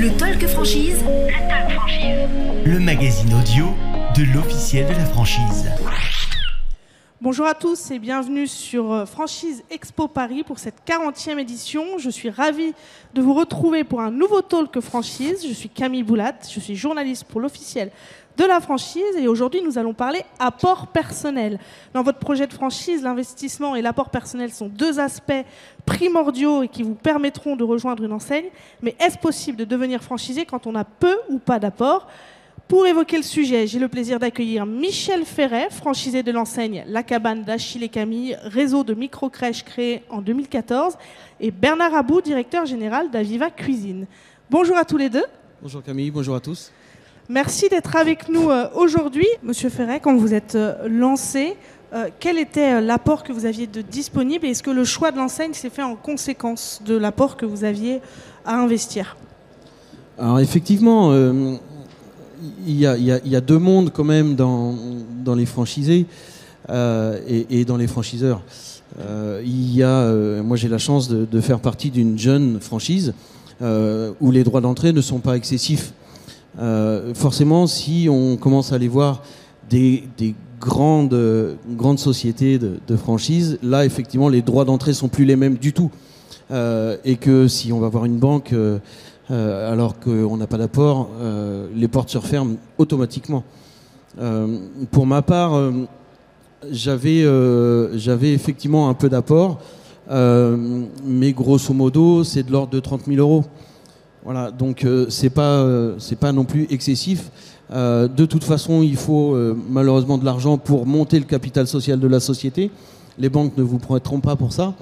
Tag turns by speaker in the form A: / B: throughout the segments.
A: Le Talk Franchise. Le Talk Franchise.
B: Le magazine audio de l'officiel de la franchise.
C: Bonjour à tous et bienvenue sur euh, Franchise Expo Paris pour cette 40e édition. Je suis ravie de vous retrouver pour un nouveau talk franchise. Je suis Camille Boulat, je suis journaliste pour l'officiel de la franchise et aujourd'hui nous allons parler apport personnel. Dans votre projet de franchise, l'investissement et l'apport personnel sont deux aspects primordiaux et qui vous permettront de rejoindre une enseigne. Mais est-ce possible de devenir franchisé quand on a peu ou pas d'apport? Pour évoquer le sujet, j'ai le plaisir d'accueillir Michel Ferret, franchisé de l'enseigne La Cabane d'Achille et Camille, réseau de micro-crèches créé en 2014, et Bernard Abou, directeur général d'Aviva Cuisine. Bonjour à tous les deux.
D: Bonjour Camille, bonjour à tous.
C: Merci d'être avec nous euh, aujourd'hui. Monsieur Ferret, quand vous êtes euh, lancé, euh, quel était l'apport que vous aviez de disponible et est-ce que le choix de l'enseigne s'est fait en conséquence de l'apport que vous aviez à investir?
D: Alors effectivement, il y, a, deux mondes quand même dans, les franchisés et, dans les franchiseurs. Il y a, moi j'ai la chance de, faire partie d'une jeune franchise où les droits d'entrée ne sont pas excessifs. Forcément, si on commence à aller voir des, grandes, grandes sociétés de, franchise, là effectivement les droits d'entrée sont plus les mêmes du tout. et que si on va voir une banque euh, alors qu'on n'a pas d'apport, euh, les portes se referment automatiquement. Euh, pour ma part, j'avais j'avais effectivement un peu d'apport, mais grosso modo, c'est de l'ordre de 30 000 euros. Voilà, donc c'est pas c'est pas non plus excessif. de toute façon, il faut malheureusement de l'argent pour monter le capital social de la société. Les banques ne vous prêteront pas pour ça.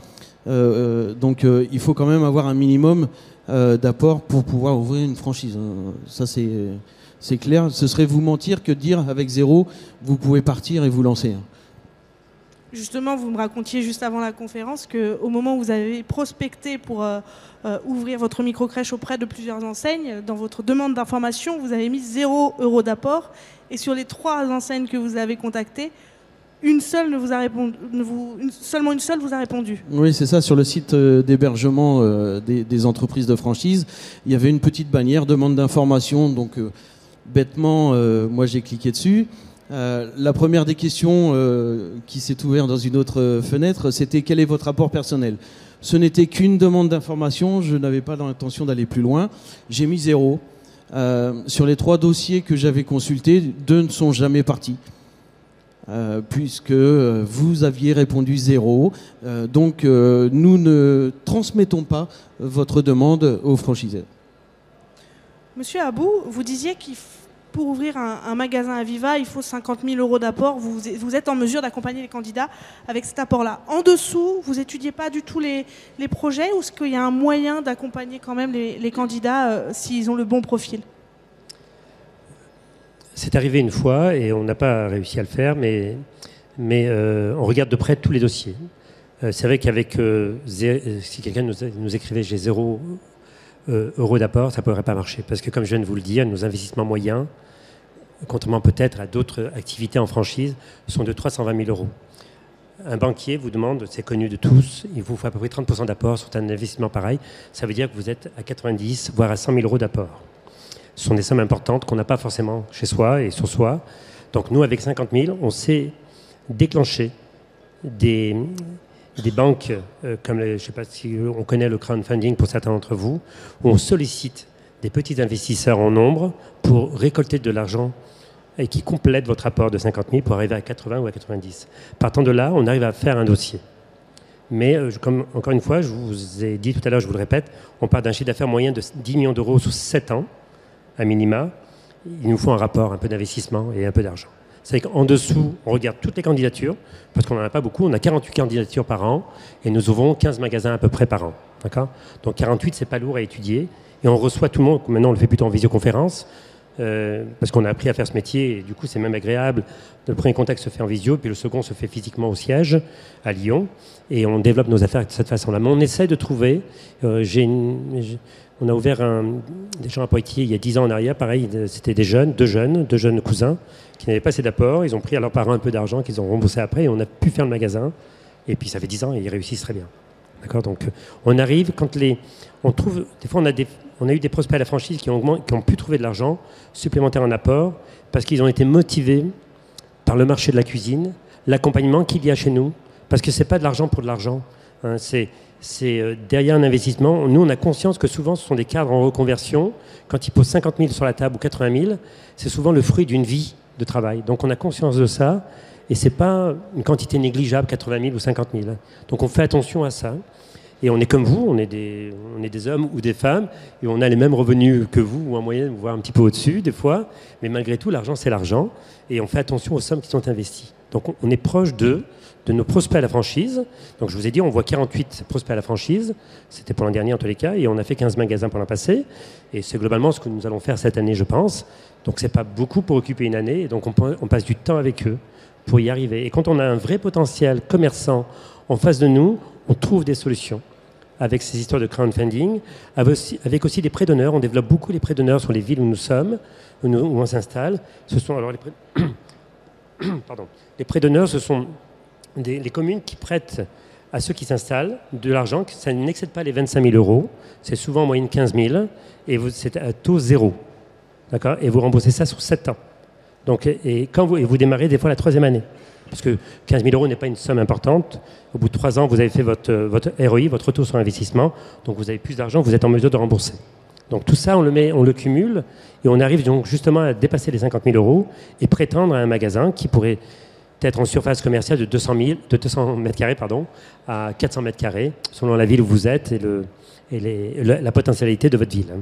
D: donc il faut quand même avoir un minimum euh, d'apport pour pouvoir ouvrir une franchise. Hein. Ça, c'est clair. Ce serait vous mentir que dire avec zéro, vous pouvez partir et vous lancer.
C: Justement, vous me racontiez juste avant la conférence qu'au moment où vous avez prospecté pour euh, euh, ouvrir votre micro-crèche auprès de plusieurs enseignes, dans votre demande d'information, vous avez mis zéro euro d'apport. Et sur les trois enseignes que vous avez contactées, une seule ne vous a répondu, seulement une seule vous a répondu.
D: Oui, c'est ça. Sur le site euh, d'hébergement des, entreprises de franchise, il y avait une petite bannière demande d'information. Donc, bêtement, moi j'ai cliqué dessus. La première des questions qui s'est ouverte dans une autre fenêtre, c'était quel est votre rapport personnel? Ce n'était qu'une demande d'information. Je n'avais pas l'intention d'aller plus loin. J'ai mis zéro. sur les trois dossiers que j'avais consultés, deux ne sont jamais partis. Euh, puisque euh, vous aviez répondu zéro. Euh, donc nous ne transmettons pas votre demande aux franchiseurs.
C: Monsieur Abou, vous disiez qu'il pour ouvrir un, magasin à Viva, il faut 50 000 euros d'apport. Vous, êtes en mesure d'accompagner les candidats avec cet apport-là. En dessous, vous étudiez pas du tout les, projets ou est-ce qu'il y a un moyen d'accompagner quand même les, candidats s'ils ont le bon profil?
E: C'est arrivé une fois et on n'a pas réussi à le faire, mais, euh, on regarde de près tous les dossiers. Euh, c'est vrai qu'avec euh, si quelqu'un nous, écrivait j'ai zéro euro d'apport, ça ne pourrait pas marcher. Parce que comme je viens de vous le dire, nos investissements moyens, contrairement peut-être à d'autres activités en franchise, sont de 320 000 euros. Un banquier vous demande, c'est connu de tous, il vous faut à peu près 30% d'apport sur un investissement pareil. Ça veut dire que vous êtes à 90, voire à 100 000 euros d'apport. Ce sont des sommes importantes qu'on n'a pas forcément chez soi et sur soi. Donc nous, avec 50 000, on sait déclencher des, des banques, euh, comme je ne sais pas si on connaît le crowdfunding pour certains d'entre vous, où on sollicite des petits investisseurs en nombre pour récolter de l'argent et qui complètent votre apport de 50 000 pour arriver à 80 ou à 90. Partant de là, on arrive à faire un dossier. Mais euh, comme, encore une fois, je vous ai dit tout à l'heure, je vous le répète, on part d'un chiffre d'affaires moyen de 10 millions d'euros sous 7 ans à minima, il nous faut un rapport, un peu d'investissement et un peu d'argent. C'est qu'en dessous, on regarde toutes les candidatures, parce qu'on n'en a pas beaucoup, on a 48 candidatures par an, et nous ouvrons 15 magasins à peu près par an. D'accord? Donc 48, c'est pas lourd à étudier, et on reçoit tout le monde, maintenant on le fait plutôt en visioconférence, euh, parce qu'on a appris à faire ce métier, et du coup c'est même agréable. Le premier contact se fait en visio, puis le second se fait physiquement au siège, à Lyon, et on développe nos affaires de cette façon-là. Mais on essaie de trouver, euh, j'ai une, on a ouvert des gens à Poitiers il y a 10 ans en arrière. Pareil, c'était des jeunes, deux jeunes, deux jeunes cousins qui n'avaient pas assez d'apport. Ils ont pris à leurs parents un peu d'argent qu'ils ont remboursé après et on a pu faire le magasin. Et puis ça fait 10 ans et ils réussissent très bien. D'accord? Donc on arrive quand les. On trouve. Des fois, on a eu des prospects à la franchise qui ont, pu trouver de l'argent supplémentaire en apport parce qu'ils ont été motivés par le marché de la cuisine, l'accompagnement qu'il y a chez nous, parce que c'est pas de l'argent pour de l'argent. hein, c'est c'est, euh, derrière un investissement. Nous, on a conscience que souvent, ce sont des cadres en reconversion. Quand ils posent 50 000 sur la table ou 80 000, c'est souvent le fruit d'une vie de travail. Donc, on a conscience de ça. Et c'est pas une quantité négligeable, 80 000 ou 50 000. hein. Donc, on fait attention à ça. Et on est comme vous, on est, des, on est des hommes ou des femmes, et on a les mêmes revenus que vous, ou en moyenne, voire un petit peu au-dessus, des fois. Mais malgré tout, l'argent, c'est l'argent. Et on fait attention aux sommes qui sont investies. Donc, on, est proche d'eux, de nos prospects à la franchise. Donc, je vous ai dit, on voit 48 prospects à la franchise. C'était pour l'an dernier, en tous les cas. Et on a fait 15 magasins pour l'an passé. Et c'est globalement ce que nous allons faire cette année, je pense. Donc, c'est pas beaucoup pour occuper une année. Et donc, on passe du temps avec eux pour y arriver. Et quand on a un vrai potentiel commerçant en face de nous, on trouve des solutions avec ces histoires de crowdfunding, avec aussi, des prêts d'honneur. On développe beaucoup les prêts d'honneur sur les villes où nous sommes, où, nous- où on s'installe. Ce sont alors les prêts, Pardon. Les prêts d'honneur, ce sont des, les communes qui prêtent à ceux qui s'installent de l'argent, ça n'excède pas les 25 000 euros. C'est souvent en moyenne 15 000 et c'est à taux zéro. D'accord? Et vous remboursez ça sur 7 ans. Donc, et, quand vous, et vous démarrez des fois la troisième année. Parce que 15 000 euros n'est pas une somme importante. Au bout de trois ans, vous avez fait votre, euh, votre ROI, votre retour sur investissement. Donc vous avez plus d'argent, vous êtes en mesure de rembourser. Donc tout ça, on le, met, on le cumule et on arrive donc justement à dépasser les 50 000 euros et prétendre à un magasin qui pourrait être en surface commerciale de 200, 000, de 200 mètres carrés pardon, à 400 mètres carrés, selon la ville où vous êtes et, le, et les- la, potentialité de votre ville.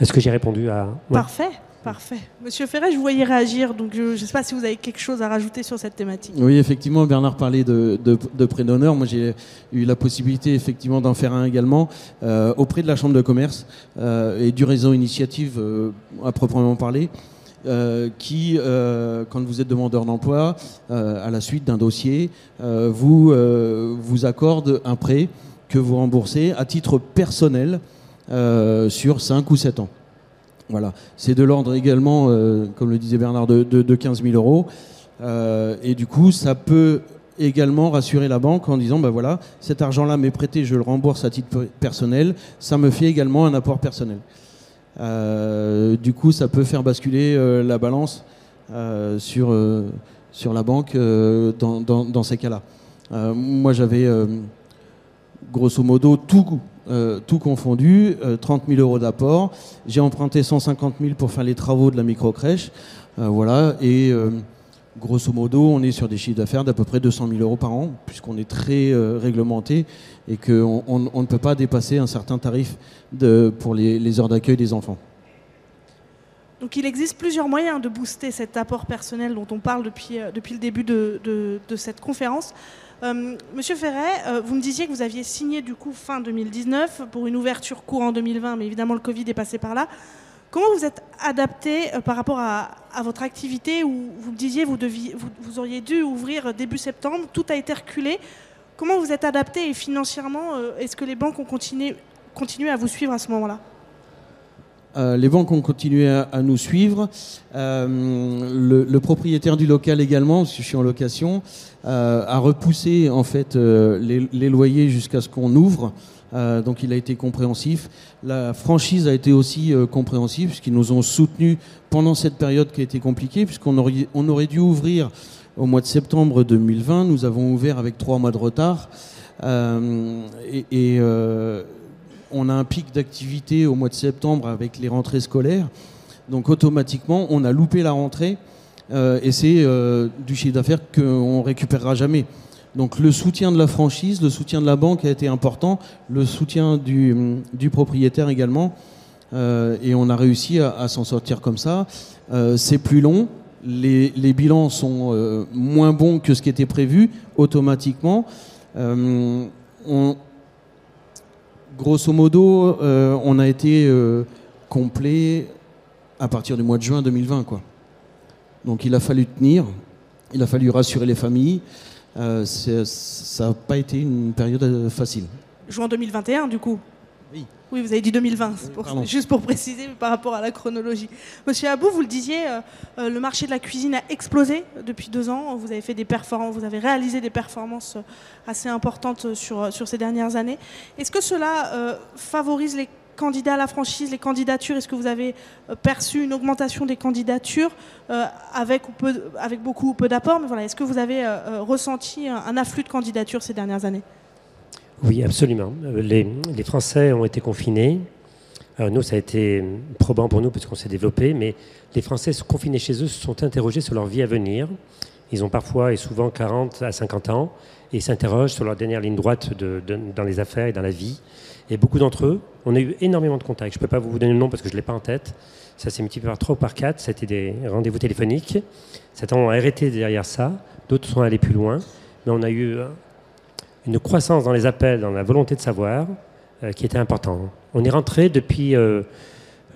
E: Est-ce que j'ai répondu à...
C: Parfait, parfait. Monsieur Ferret, je vous voyais réagir, donc je ne sais pas si vous avez quelque chose à rajouter sur cette thématique.
D: Oui, effectivement, Bernard parlait de, prêt d'honneur. Moi, j'ai eu la possibilité, effectivement, d'en faire un également euh, auprès de la Chambre de commerce euh, et du réseau Initiative, euh, à proprement parler, qui, quand vous êtes demandeur d'emploi, à la suite d'un dossier, vous, vous accorde un prêt que vous remboursez à titre personnel sur 5 ou 7 ans. Voilà. C'est de l'ordre également, euh, comme le disait Bernard, de, de, de 15 000 euros. Euh, et du coup, ça peut également rassurer la banque en disant, ben voilà, cet argent-là m'est prêté, je le rembourse à titre pe- personnel, ça me fait également un apport personnel. Euh, du coup, ça peut faire basculer la balance sur, sur la banque dans, dans, ces cas-là. Moi, j'avais grosso modo tout, euh, confondu, euh, 30 000 euros d'apport. J'ai emprunté 150 000 pour faire les travaux de la micro-crèche. Euh, voilà, et euh, grosso modo, on est sur des chiffres d'affaires d'à peu près 200 000 euros par an, puisqu'on est très euh, réglementé et qu'on on, on ne peut pas dépasser un certain tarif pour les heures d'accueil des enfants.
C: Donc il existe plusieurs moyens de booster cet apport personnel dont on parle depuis, euh, le début de, cette conférence. Euh, Monsieur Ferret, euh, vous me disiez que vous aviez signé du coup fin 2019 pour une ouverture courant 2020, mais évidemment le Covid est passé par là. Comment vous êtes adapté par rapport à, votre activité où vous me disiez vous, vous, auriez dû ouvrir début septembre, tout a été reculé. Comment vous êtes adapté et financièrement, est-ce que les banques ont continué, continué à vous suivre à ce moment-là?
D: Euh, les banques ont continué à, nous suivre. Euh, le, propriétaire du local également, parce je suis en location, euh, a repoussé en fait les, loyers jusqu'à ce qu'on ouvre. Donc il a été compréhensif. La franchise a été aussi compréhensive puisqu'ils nous ont soutenus pendant cette période qui a été compliquée puisqu'on aurait, dû ouvrir au mois de septembre 2020. Nous avons ouvert avec trois mois de retard. Et on a un pic d'activité au mois de septembre avec les rentrées scolaires. Donc automatiquement, on a loupé la rentrée euh, et c'est euh, du chiffre d'affaires qu'on récupérera jamais. Donc le soutien de la franchise, le soutien de la banque a été important, le soutien du, propriétaire également. Euh, et on a réussi à, s'en sortir comme ça. C'est plus long, les, bilans sont moins bons que ce qui était prévu automatiquement. Grosso modo, euh, on a été euh, complet à partir du mois de juin 2020. Quoi. Donc il a fallu tenir, il a fallu rassurer les familles. Euh, ça n'a pas été une période facile.
C: Juin 2021, du coup?
D: Oui.
C: Vous avez dit 2020, c'est pour-
D: pardon.
C: juste pour préciser par rapport à la chronologie. Monsieur Abou, vous le disiez, euh, euh, le marché de la cuisine a explosé depuis deux ans. Vous avez fait des performances, vous avez réalisé des performances euh, assez importantes sur, sur ces dernières années. Est-ce que cela euh, favorise les candidats à la franchise, les candidatures, est-ce que vous avez perçu une augmentation des candidatures euh, avec, ou peu, avec beaucoup ou peu d'apports? Mais voilà, est-ce que vous avez ressenti un, un, afflux de candidatures ces dernières années?
E: Oui, absolument. Les, Français ont été confinés. Alors nous, ça a été probant pour nous parce qu'on s'est développé, mais les Français confinés chez eux se sont interrogés sur leur vie à venir. Ils ont parfois et souvent 40 à 50 ans et s'interrogent sur leur dernière ligne droite dans les affaires et dans la vie. Et beaucoup d'entre eux, on a eu énormément de contacts. Je ne peux pas vous donner le nom parce que je ne l'ai pas en tête. Ça s'est multiplié par 3 ou par 4. C'était des rendez-vous téléphoniques. Certains ont arrêté derrière ça. D'autres sont allés plus loin. Mais on a eu une croissance dans les appels, dans la volonté de savoir, euh, qui était importante. On est rentré depuis euh,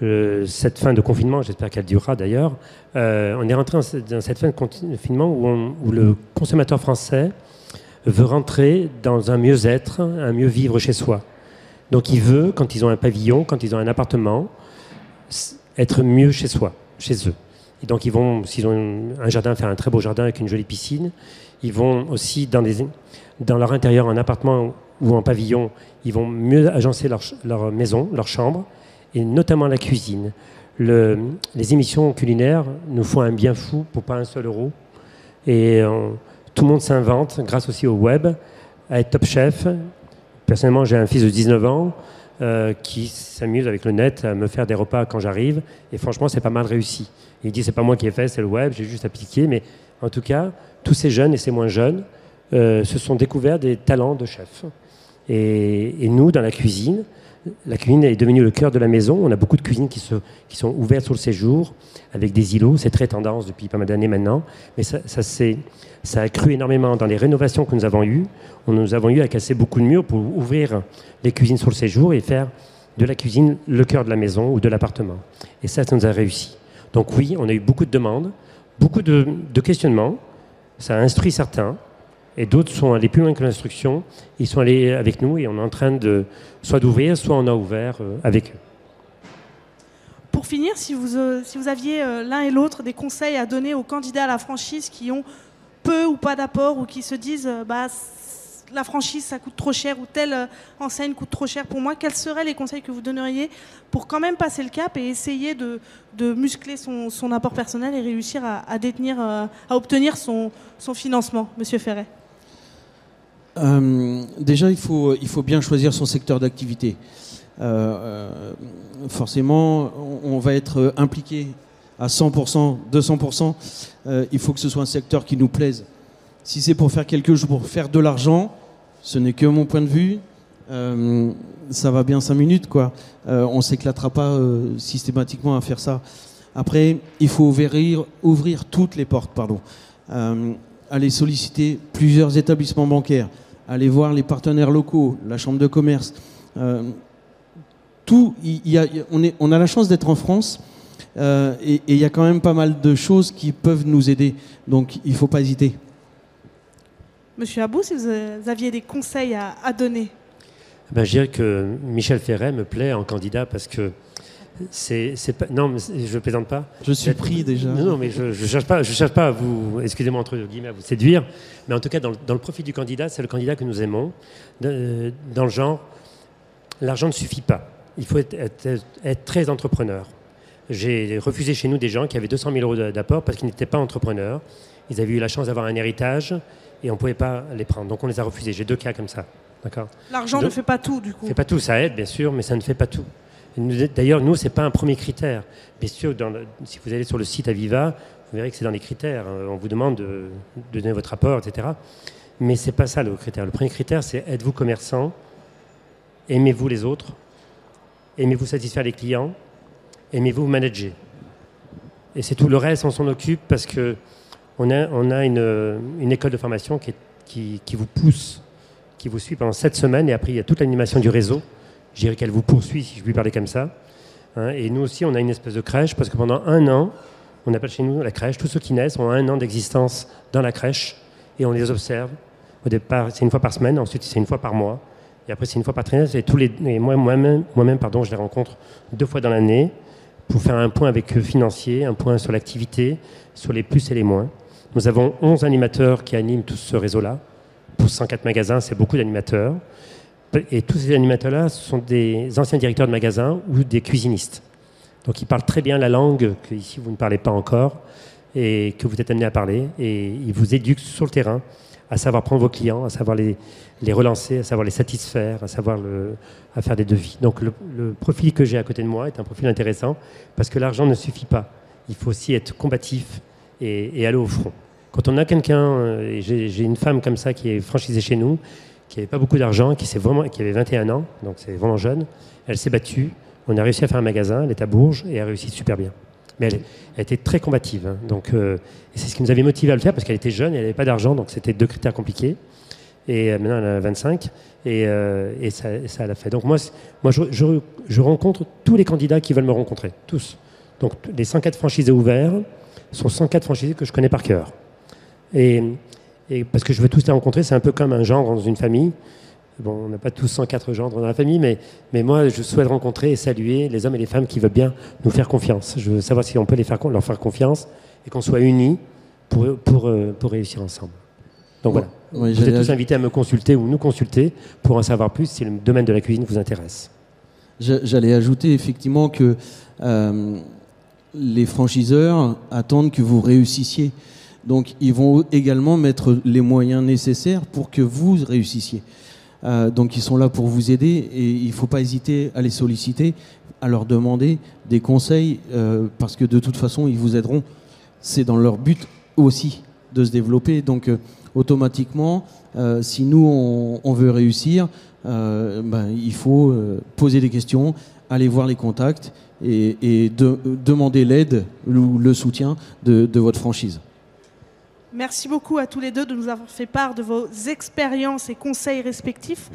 E: euh, cette fin de confinement, j'espère qu'elle durera d'ailleurs. On est rentré dans cette fin de confinement où, où le consommateur français veut rentrer dans un mieux-être, un mieux vivre chez soi. Donc il veut, quand ils ont un pavillon, quand ils ont un appartement, être mieux chez soi, chez eux. Et donc ils vont, s'ils ont un jardin, faire un très beau jardin avec une jolie piscine. Ils vont aussi dans, des, dans leur intérieur, un appartement ou en pavillon, ils vont mieux agencer leur, maison, leur chambre, et notamment la cuisine. Le, les émissions culinaires nous font un bien fou pour pas un seul euro. Et on, tout le monde s'invente, grâce aussi au web, à être top chef. Personnellement, j'ai un fils de 19 ans euh, qui s'amuse avec le net à me faire des repas quand j'arrive. Et franchement, c'est pas mal réussi. Il dit c'est pas moi qui ai fait, c'est le web, j'ai juste appliqué. Mais en tout cas, tous ces jeunes et ces moins jeunes euh, se sont découverts des talents de chef. Et, nous, dans la cuisine, la cuisine est devenue le cœur de la maison. On a beaucoup de cuisines qui, sont ouvertes sur le séjour avec des îlots. C'est très tendance depuis pas mal d'années maintenant. Mais ça, a cru énormément dans les rénovations que nous avons eues. Nous avons eu à casser beaucoup de murs pour ouvrir les cuisines sur le séjour et faire de la cuisine le cœur de la maison ou de l'appartement. Et ça, ça nous a réussi. Donc oui, on a eu beaucoup de demandes, beaucoup de questionnements. Ça a instruit certains et d'autres sont allés plus loin que l'instruction. Ils sont allés avec nous et on est en train de soit d'ouvrir, soit on a ouvert euh, avec eux.
C: Pour finir, si vous, euh, aviez euh, l'un et l'autre des conseils à donner aux candidats à la franchise qui ont peu ou pas d'apport ou qui se disent bah, la franchise ça coûte trop cher ou telle enseigne coûte trop cher pour moi, quels seraient les conseils que vous donneriez pour quand même passer le cap et essayer de, muscler son, apport personnel et réussir à, obtenir son, son financement, Monsieur Ferret?
D: Euh, déjà, il faut, il faut bien choisir son secteur d'activité. Euh, forcément, on, va être impliqué à 100%, 200%. Euh, il faut que ce soit un secteur qui nous plaise. Si c'est pour faire quelque chose, pour faire de l'argent, ce n'est que mon point de vue. Euh, ça va bien 5 minutes, quoi. Euh, on s'éclatera pas systématiquement à faire ça. Après, il faut ouvrir, ouvrir toutes les portes, pardon. Aller solliciter plusieurs établissements bancaires, aller voir les partenaires locaux, la chambre de commerce. Euh, tout, y, y a, on, est, on, a la chance d'être en France euh, et il y a quand même pas mal de choses qui peuvent nous aider. Donc il ne faut pas hésiter.
C: Monsieur Abou, si vous aviez des conseils à, à donner
E: ben, Je dirais que Michel Ferret me plaît en candidat parce que c'est pas non je plaisante pas.
D: Je suis pris déjà.
E: Non, non mais je, je cherche pas je cherche pas à vous excusez-moi entre guillemets à vous séduire. Mais en tout cas dans, dans le profil du candidat c'est le candidat que nous aimons. De, dans le genre l'argent ne suffit pas. Il faut être, être, être très entrepreneur. J'ai refusé chez nous des gens qui avaient 200 000 euros d'apport parce qu'ils n'étaient pas entrepreneurs. Ils avaient eu la chance d'avoir un héritage et on pouvait pas les prendre. Donc on les a refusés. J'ai deux cas comme ça. D'accord?
C: L'argent ne fait pas tout du coup.
E: Fait pas tout. Ça aide bien sûr mais ça ne fait pas tout D'ailleurs, nous, ce n'est pas un premier critère. Bien sûr, si vous allez sur le site Aviva, vous verrez que c'est dans les critères. On vous demande de, donner votre rapport, etc. Mais ce n'est pas ça le critère. Le premier critère, c'est êtes-vous commerçant? Aimez-vous les autres? Aimez-vous satisfaire les clients? Aimez-vous manager? Et c'est tout le reste, on s'en occupe parce que on a, a une, école de formation qui, qui vous pousse, qui vous suit pendant sept semaines, et après, il y a toute l'animation du réseau je dirais qu'elle vous poursuit, si je puis parler comme ça. Hein, et nous aussi, on a une espèce de crèche, parce que pendant un an, on appelle chez nous la crèche, tous ceux qui naissent ont un an d'existence dans la crèche, et on les observe. Au départ, c'est une fois par semaine, ensuite c'est une fois par mois, et après c'est une fois par trimestre, et, tous les, moi-même, moi-même je les rencontre deux fois dans l'année, pour faire un point avec eux financier, un point sur l'activité, sur les plus et les moins. Nous avons 11 animateurs qui animent tout ce réseau-là. Pour 104 magasins, c'est beaucoup d'animateurs. Et tous ces animateurs-là sont des anciens directeurs de magasins ou des cuisinistes. Donc ils parlent très bien la langue que ici vous ne parlez pas encore et que vous êtes amené à parler. Et ils vous éduquent sur le terrain à savoir prendre vos clients, à savoir les, relancer, à savoir les satisfaire, à savoir le, à faire des devis. Donc le, profil que j'ai à côté de moi est un profil intéressant parce que l'argent ne suffit pas. Il faut aussi être combatif et, et aller au front. Quand on a quelqu'un, euh, j'ai une femme comme ça qui est franchisée chez nous, qui n'avait pas beaucoup d'argent, qui, qui avait 21 ans, donc c'est vraiment jeune, elle s'est battue, on a réussi à faire un magasin, elle est à Bourges et a réussi super bien. Mais elle, elle était très combative. hein. Donc, euh, c'est ce qui nous avait motivé à le faire parce qu'elle était jeune et elle n'avait pas d'argent, donc c'était deux critères compliqués. Et euh, maintenant, elle a 25 et, euh, et ça, ça l'a fait. Donc moi, moi je, je- rencontre tous les candidats qui veulent me rencontrer, tous. Donc les 104 franchisés ouverts sont 104 franchisés que je connais par cœur. Et, et parce que je veux tous les rencontrer, c'est un peu comme un gendre dans une famille. Bon, on n'a pas tous 104 gendres dans la famille, mais, mais moi, je souhaite rencontrer et saluer les hommes et les femmes qui veulent bien nous faire confiance. Je veux savoir si on peut les faire, leur faire confiance et qu'on soit unis pour, pour, euh, pour réussir ensemble. Donc voilà.
D: Oui,
E: Vous êtes tous invités à me consulter ou nous consulter pour en savoir plus si le domaine de la cuisine vous intéresse.
D: j'a- J'allais ajouter effectivement que euh, les franchiseurs attendent que vous réussissiez. Donc ils vont également mettre les moyens nécessaires pour que vous réussissiez. Euh, donc ils sont là pour vous aider et il ne faut pas hésiter à les solliciter, à leur demander des conseils euh, parce que de toute façon ils vous aideront. C'est dans leur but aussi de se développer. Donc euh, automatiquement, si nous on, veut réussir, ben, il faut poser des questions, aller voir les contacts et, et de- demander l'aide ou le soutien de votre franchise.
C: Merci beaucoup à tous les deux de nous avoir fait part de vos expériences et conseils respectifs.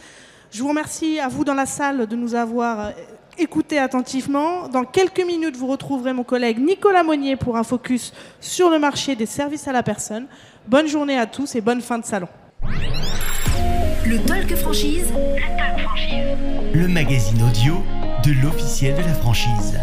C: Je vous remercie à vous dans la salle de nous avoir euh, écoutés attentivement. Dans quelques minutes, vous retrouverez mon collègue Nicolas Monnier pour un focus sur le marché des services à la personne. Bonne journée à tous et bonne fin de salon.
A: Le Talk Franchise. Le Talk Franchise.
B: Le magazine audio de l'officiel de la franchise.